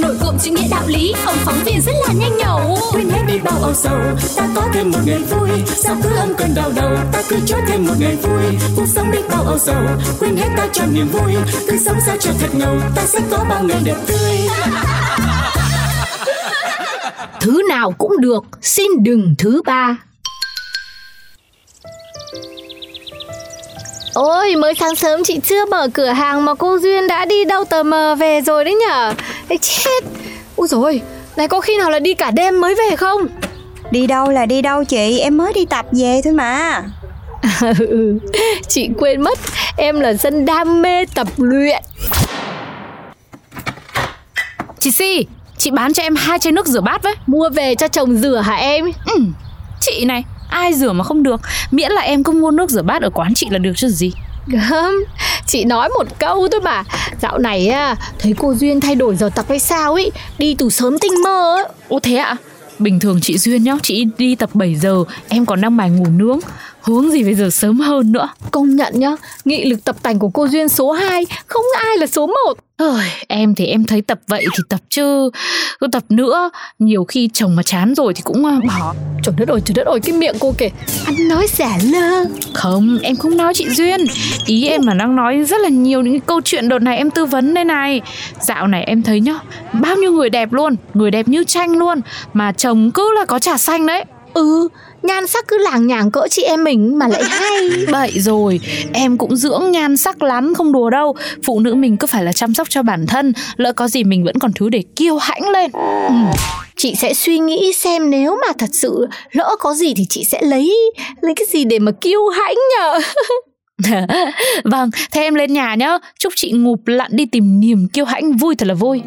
nổi cộm chữ nghĩa đạo lý ông phóng viên rất là nhanh nhẩu. Quên hết đi bao âu sầu ta có thêm một ngày vui. Sao cứ âm cơn đau đầu ta cứ cho thêm một ngày vui. Cuộc sống đi bao âu sầu quên hết ta cho niềm vui. Cứ sống sao cho thật ngầu ta sẽ có bao ngày đẹp tươi. Thứ nào cũng được, xin đừng thứ ba. Ôi, mới sáng sớm chị chưa mở cửa hàng mà cô Duyên đã đi đâu tờ mờ về rồi đấy nhở Ê, chết. Úi rồi này có khi nào là đi cả đêm mới về không? Đi đâu là đi đâu chị, em mới đi tập về thôi mà. Ừ, chị quên mất Em là dân đam mê tập luyện. Chị Si, chị bán cho em hai chai nước rửa bát với. Mua về cho chồng rửa hả em? ừ, Chị này, ai rửa mà không được? Miễn là em cứ mua nước rửa bát ở quán chị là được chứ gì. Gớm, chị nói một câu thôi mà Dạo này á, thấy cô Duyên thay đổi giờ tập hay sao ấy Đi từ sớm tinh mơ ấy. Ô thế ạ? Bình thường chị Duyên nhá, chị đi tập 7 giờ Em còn đang mải ngủ nướng Hướng gì bây giờ sớm hơn nữa. Công nhận nhá, nghị lực tập tành của cô Duyên số 2 Không ai là số 1 Ơi, em thì em thấy tập vậy thì tập chứ. Cứ tập nữa Nhiều khi chồng mà chán rồi thì cũng à, bỏ. Trời đất ơi, trời đất ơi, cái miệng cô kìa. Ăn nói giả lơ. Không, em không nói chị Duyên. Ý em là đang nói rất là nhiều những cái câu chuyện đợt này em tư vấn đây này. Dạo này em thấy nhá Bao nhiêu người đẹp luôn Người đẹp như tranh luôn. Mà chồng cứ là có trà xanh đấy. Ừ, nhan sắc cứ làng nhàng cỡ chị em mình mà lại hay. Bậy rồi, em cũng dưỡng nhan sắc lắm không đùa đâu. Phụ nữ mình cứ phải là chăm sóc cho bản thân Lỡ có gì mình vẫn còn thứ để kiêu hãnh lên. Ừ. Chị sẽ suy nghĩ xem nếu mà thật sự lỡ có gì thì chị sẽ lấy lấy cái gì để mà kiêu hãnh nhờ. Vâng, thế em lên nhà nhá. Chúc chị ngụp lặn đi tìm niềm kiêu hãnh vui thật là vui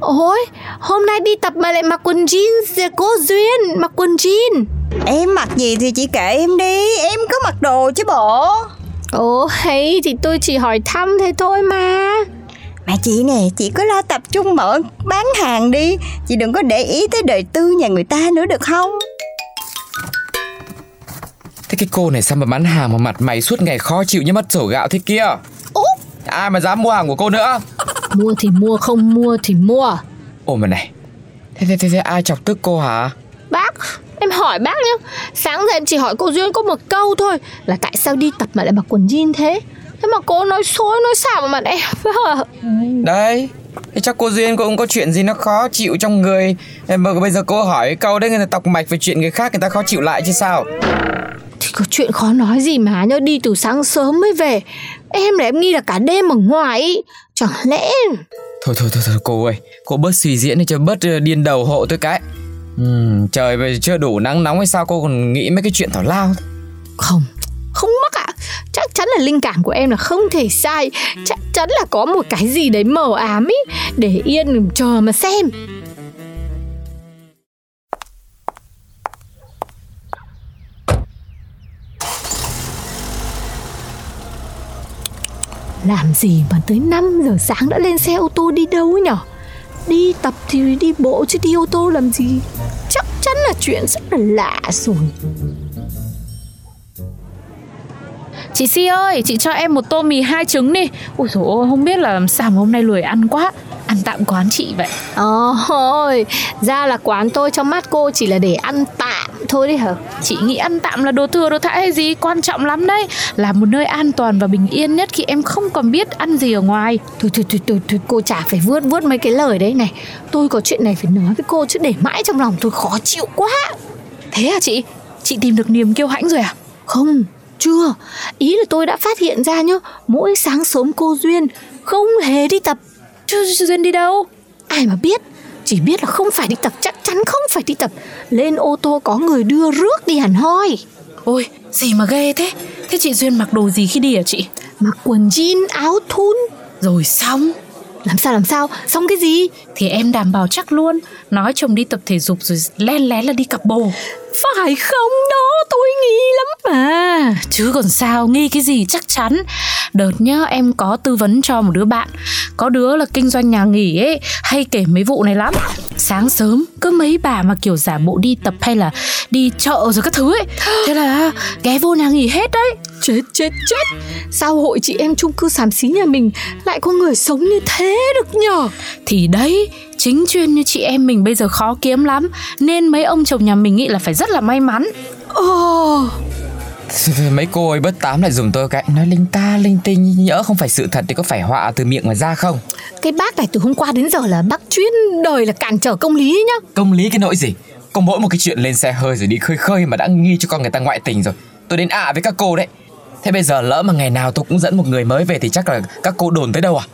Ôi, hôm nay đi tập mà lại mặc quần jeans cô Duyên, mặc quần jean. Em mặc gì thì chị kệ em đi, em có mặc đồ chứ bộ. Ồ hay thì tôi chỉ hỏi thăm thế thôi mà. Mà chị nè, chị cứ lo tập trung mở bán hàng đi. Chị đừng có để ý tới đời tư nhà người ta nữa được không? Thế cái cô này sao mà bán hàng mà mặt mày suốt ngày khó chịu như mất sổ gạo thế kia? Úp Ai mà dám mua hàng của cô nữa Mua thì mua, không mua thì mua. Ồ mà này. Thế thế thế, thế ai chọc tức cô hả? Bác, em hỏi bác nhá. Sáng giờ em chỉ hỏi cô Duyên có một câu thôi. Là tại sao đi tập mà lại mặc quần jean thế? Thế mà cô nói xối nói xả vào mặt em. Đấy Thế chắc cô Duyên cũng có chuyện gì nó khó chịu trong người. Mà bây giờ cô hỏi câu đấy người ta tọc mạch về chuyện người khác người ta khó chịu lại chứ sao? Thì có chuyện khó nói gì mà nhớ đi từ sáng sớm mới về. Em là em nghi là cả đêm ở ngoài. ý. Chẳng lẽ. Thôi thôi thôi, thôi cô ơi. Cô bớt suy diễn đi cho bớt ờ, điên đầu hộ tôi cái. Uhm, Trời giờ chưa đủ nắng nóng hay sao cô còn nghĩ mấy cái chuyện thảo lao Không không mắc ạ. À. Chắc chắn là linh cảm của em là không thể sai. Chắc chắn là có một cái gì đấy mờ ám ý Để yên chờ mà xem Làm gì mà tới 5 giờ sáng đã lên xe ô tô đi đâu ấy nhở? Đi tập thì đi bộ chứ đi ô tô làm gì? Chắc chắn là chuyện rất là lạ rồi. Chị Si ơi, chị cho em một tô mì hai trứng đi. Ui dồi ôi, không biết là làm sao mà hôm nay lười ăn quá. Ăn tạm quán chị vậy. Ôi, ra là quán tôi trong mắt cô chỉ là để ăn tạm thôi đấy hả? Chị nghĩ ăn tạm là đồ thừa đồ thãi hay gì Quan trọng lắm đấy Là một nơi an toàn và bình yên nhất khi em không còn biết ăn gì ở ngoài Thôi thôi thôi, thôi, thôi cô chả phải vớt vớt mấy cái lời đấy này Tôi có chuyện này phải nói với cô chứ để mãi trong lòng tôi khó chịu quá Thế à chị? Chị tìm được niềm kiêu hãnh rồi à? Không, chưa Ý là tôi đã phát hiện ra nhá Mỗi sáng sớm cô Duyên không hề đi tập Chứ Duyên đi đâu? Ai mà biết chỉ biết là không phải đi tập Chắc chắn không phải đi tập. Lên ô tô có người đưa rước đi hẳn hoi. Ôi, gì mà ghê thế? Thế chị Duyên mặc đồ gì khi đi hả chị? Mặc quần jean, áo thun. Rồi xong. Làm sao làm sao, xong cái gì? Thì em đảm bảo chắc luôn. Nói chồng đi tập thể dục rồi len lén là đi cặp bồ phải không? Đó, tôi nghi lắm mà. Chứ còn sao, nghi cái gì chắc chắn. Đợt nhá em có tư vấn cho một đứa bạn. Có đứa là kinh doanh nhà nghỉ ấy Hay kể mấy vụ này lắm. Sáng sớm cứ mấy bà mà kiểu giả bộ đi tập hay là đi chợ rồi các thứ ấy. Thế là ghé vô nhà nghỉ hết đấy. Chết chết chết. Sao hội chị em chung cư xàm xí nhà mình Lại có người sống như thế được nhở Thì đấy, chính chuyên như chị em mình bây giờ khó kiếm lắm. Nên mấy ông chồng nhà mình nghĩ là phải rất là may mắn. Ồ. Mấy cô ấy bớt tám lại dùng tôi cái Nói linh ta linh tinh Nhỡ không phải sự thật thì có phải họa từ miệng mà ra không? Cái bác này từ hôm qua đến giờ là bác chuyên đời là cản trở công lý nhá. Công lý cái nỗi gì Có mỗi một cái chuyện lên xe hơi rồi đi khơi khơi Mà đã nghi cho con người ta ngoại tình rồi. Tôi đến ạ với các cô đấy. Thế bây giờ lỡ mà ngày nào tôi cũng dẫn một người mới về Thì chắc là các cô đồn tới đâu à?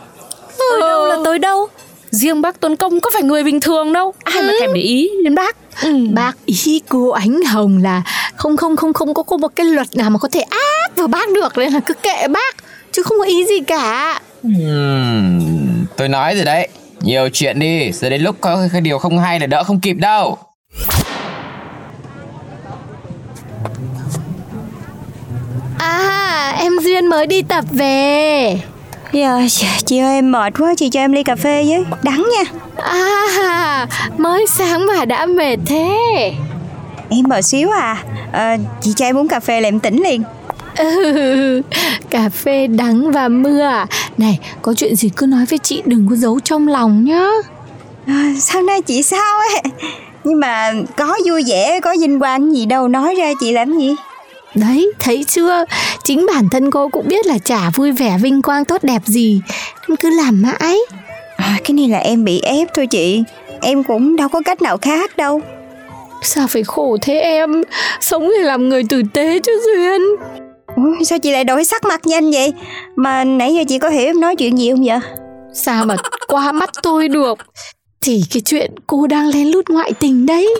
Tới đâu là tới đâu? Riêng bác Tuấn Công có phải người bình thường đâu. Ai mà thèm để ý đến bác? Bác ý cô Ánh Hồng là không không không không có, có một cái luật nào mà có thể áp vào bác được nên là cứ kệ bác chứ không có ý gì cả. Ừm, Tôi nói rồi đấy. Nhiều chuyện đi Rồi đến lúc có cái điều không hay là đỡ không kịp đâu À em Duyên mới đi tập về. Giờ chị ơi em mệt quá Chị cho em ly cà phê với Đắng nha À mới sáng mà đã mệt thế. Em mệt xíu à Ờ, Chị cho em uống cà phê là em tỉnh liền Ừ, cà phê đắng và mưa à? Này, có chuyện gì cứ nói với chị đừng có giấu trong lòng nhá. à, Sao nay chị sao ấy Nhưng mà có vui vẻ Có vinh quang gì đâu Nói ra chị làm gì? Đấy, thấy chưa? Chính bản thân cô cũng biết là chả vui vẻ vinh quang tốt đẹp gì. Cứ làm mãi. À, Cái này là em bị ép thôi chị. Em cũng đâu có cách nào khác đâu. Sao phải khổ thế em? Sống thì làm người tử tế chứ Duyên. Ủa, Sao chị lại đổi sắc mặt nhanh vậy? Mà nãy giờ chị có hiểu em nói chuyện gì không vậy? Sao mà qua mắt tôi được Thì cái chuyện cô đang lén lút ngoại tình đấy.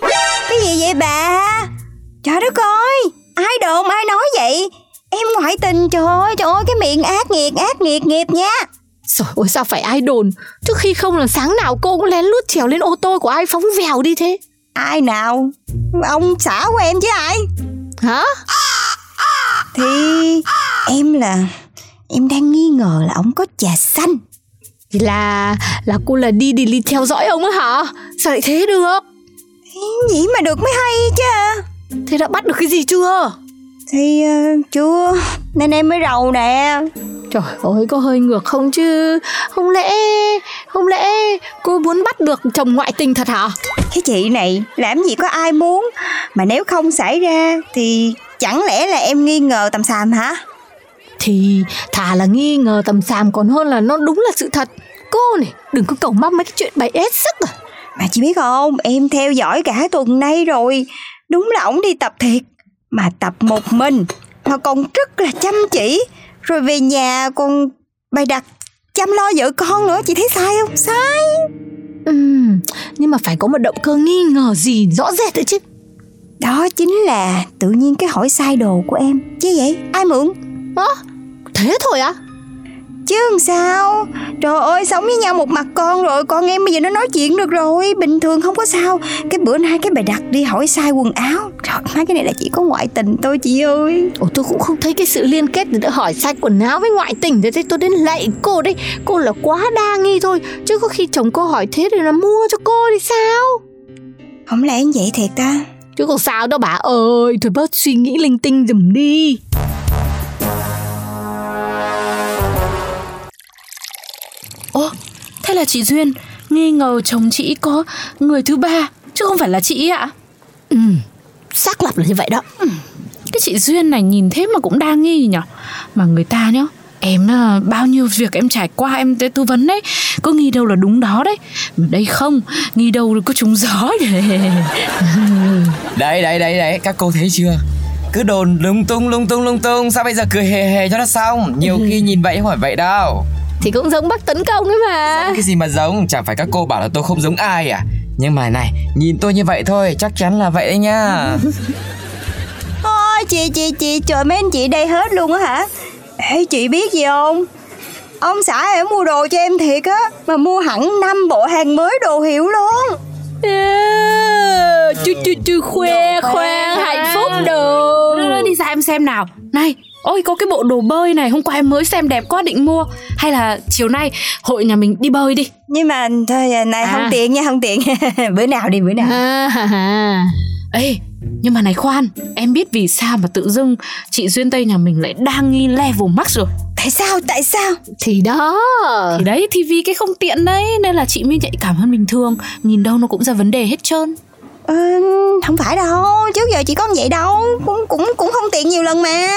Cái gì vậy bà? Trời đất ơi Ai đồn ai nói vậy? Em ngoại tình trời ơi trời ơi Cái miệng ác nghiệt ác nghiệt nghiệp nha. Rồi ôi sao phải ai đồn? Trước khi không là sáng nào cô cũng lén lút trèo lên ô tô của ai phóng vèo đi thế? Ai nào? Ông xã của em chứ ai? Hả? Thì em là Em đang nghi ngờ là ông có trà xanh là là cô là đi đi đi theo dõi ông á hả? Sao lại thế được? Vậy mà được mới hay chứ. Thế đã bắt được cái gì chưa? Thì uh, chưa. Nên em mới rầu nè. Trời ơi có hơi ngược không chứ? Không lẽ Không lẽ cô muốn bắt được chồng ngoại tình thật hả? Cái chị này làm gì có ai muốn. Mà nếu không xảy ra Thì chẳng lẽ là em nghi ngờ tầm xàm hả Thì thà là nghi ngờ tầm xàm còn hơn là nó đúng là sự thật. Cô này đừng có cầu mong mấy cái chuyện bày ép sức à. Mà chị biết không Em theo dõi cả tuần nay rồi. Đúng là ổng đi tập thiệt Mà tập một mình Mà còn rất là chăm chỉ. Rồi về nhà còn bày đặt chăm lo vợ con nữa Chị thấy sai không? Sai. Ừm, nhưng mà phải có một động cơ nghi ngờ gì rõ rệt đấy chứ. Đó chính là tự nhiên cái hỏi sai đồ của em. Chứ vậy? Ai mượn? Hả? Thế thôi á? Chứ làm sao? Trời ơi sống với nhau một mặt con rồi Con em bây giờ nó nói chuyện được rồi Bình thường không có sao. Cái bữa nay cái bài đặt đi hỏi sai quần áo. Trời mấy cái này là chỉ có ngoại tình thôi chị ơi. Ồ tôi cũng không thấy cái sự liên kết để hỏi sai quần áo với ngoại tình thế tôi đến lạy cô đấy. Cô là quá đa nghi thôi Chứ có khi chồng cô hỏi thế thì là mua cho cô thì sao? Không lẽ như vậy thiệt ta? Chứ còn sao đâu bà ơi Thôi bớt suy nghĩ linh tinh dùm đi Ồ, thế là chị Duyên nghi ngờ chồng chị có người thứ ba chứ không phải là chị ạ. Ừ Xác lập là như vậy đó. Cái chị Duyên này nhìn thế mà cũng đa nghi nhở Mà người ta nhá Em à, bao nhiêu việc em trải qua em tới tư vấn đấy. Có nghi đâu là đúng đó đấy. Mà đây không Nghi đâu là có trúng gió Đấy đấy đấy đấy Các cô thấy chưa? Cứ đồn lung tung lung tung lung tung Sao bây giờ cười hề hề cho nó xong? Nhiều khi nhìn vậy không phải vậy đâu Thì cũng giống bác tấn công ấy mà. Cái gì mà giống? Chẳng phải các cô bảo là tôi không giống ai à. Nhưng mà này Nhìn tôi như vậy thôi Chắc chắn là vậy đấy nha. Thôi chị chị chị Trời mấy anh chị đây hết luôn á hả? Ê chị biết gì không? Ông xã em mua đồ cho em thiệt á Mà mua hẳn 5 bộ hàng mới đồ hiệu luôn. Chú chú chú khoe khoang hạnh phúc đồ đi ra em xem nào. Này ôi có cái bộ đồ bơi này hôm qua em mới xem đẹp quá định mua. Hay là chiều nay hội nhà mình đi bơi đi. Nhưng mà thôi à, này không À. tiện nha không tiện. Bữa nào đi bữa nào. Ha ê nhưng mà này khoan em biết vì sao mà tự dưng chị duyên tây nhà mình lại đang nghi level max rồi? Tại sao tại sao? Thì đó. Thì đấy thì vì cái không tiện đấy nên là chị mới nhạy cảm hơn bình thường. Nhìn đâu nó cũng ra vấn đề hết trơn ờ, Không phải đâu Trước giờ chị có vậy đâu Cũng cũng cũng không tiện nhiều lần mà.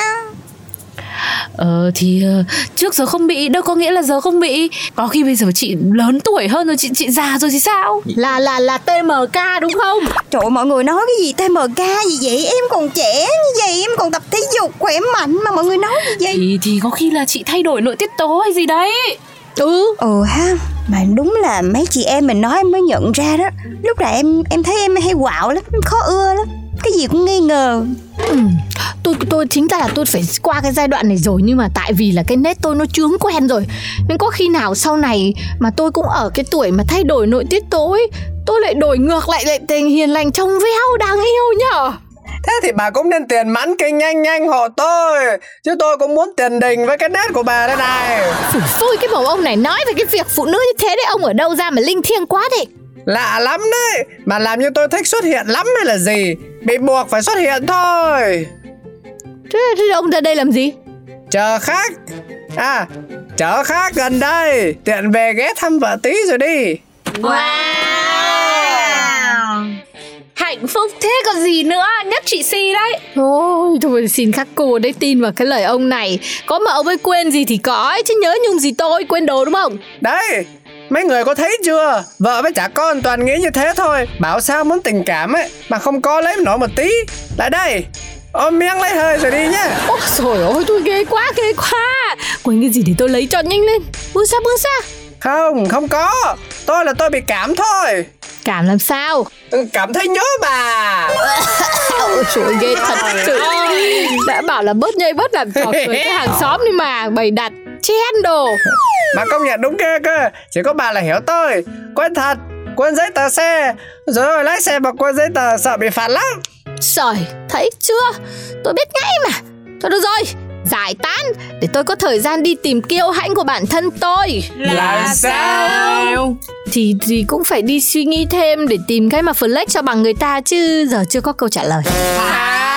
Ờ thì ờ, trước giờ không bị đâu có nghĩa là giờ không bị. Có khi bây giờ chị lớn tuổi hơn rồi chị chị già rồi thì sao? Là là là TMK đúng không? Trời ơi, mọi người nói cái gì TMK gì vậy? Em còn trẻ như vậy Em còn tập thể dục khỏe mạnh Mà mọi người nói gì vậy? Thì thì có khi là chị thay đổi nội tiết tố hay gì đấy Ừ Ừ ha Mà đúng là mấy chị em mình nói em mới nhận ra đó. Lúc này em em thấy em hay quạo lắm Khó ưa lắm. Cái gì cũng nghi ngờ. Ừ. Tôi tôi chính ra là tôi phải qua cái giai đoạn này rồi nhưng mà tại vì là cái nét tôi nó chướng quen rồi. Nên có khi nào sau này mà tôi cũng ở cái tuổi mà thay đổi nội tiết tố ấy tôi lại đổi ngược lại lại thành hiền lành trong veo đáng yêu nhở thì bà cũng nên tiền mãn kinh nhanh nhanh hộ tôi. Chứ tôi cũng muốn tiền đình với cái nét của bà đây này. Phủi xui cái bầu ông này nói về cái việc phụ nữ như thế đấy ông ở đâu ra mà linh thiêng quá đấy? Lạ lắm đấy. Mà làm như tôi thích xuất hiện lắm hay là gì? Bị buộc phải xuất hiện thôi. Thế, thế ông ra đây làm gì? Chờ khách À Chở khác gần đây. Tiện về ghé thăm vợ tí rồi đi Hạnh phúc. Thế còn gì nữa? Nhất chị Si đấy. Thôi, thôi xin các cô đấy tin vào cái lời ông này. Có mà ông ấy quên gì thì có ấy, Chứ nhớ nhung gì tôi quên đồ đúng không? Đấy Mấy người có thấy chưa? Vợ với trả con toàn nghĩ như thế thôi. Bảo sao muốn tình cảm ấy Mà không có lấy nổi một tí. Lại đây Ôm miếng lấy hơi rồi đi nhá. Ôi trời ơi tôi ghê quá ghê quá. Quên cái gì để tôi lấy cho nhanh lên. Bước ra bước ra. Không không có. Tôi là tôi bị cảm thôi Cảm làm sao? Cảm thấy nhớ bà. Ôi trời ơi, ghê thật. Sự Đã bảo là bớt nhây bớt làm trò cười cái hàng xóm đi mà. Bày đặt chen đồ Mà công nhận đúng ghê cơ. Chỉ có bà là hiểu tôi. Quên thật Quên giấy tờ xe. Rồi rồi lái xe mà quên giấy tờ sợ bị phạt lắm. Trời thấy chưa? Tôi biết ngay mà. Thôi được rồi Giải tán Để tôi có thời gian đi tìm kiêu hãnh của bản thân tôi. Là sao? Thì thì cũng phải đi suy nghĩ thêm Để tìm cái mà flex cho bằng người ta Chứ. Giờ chưa có câu trả lời. À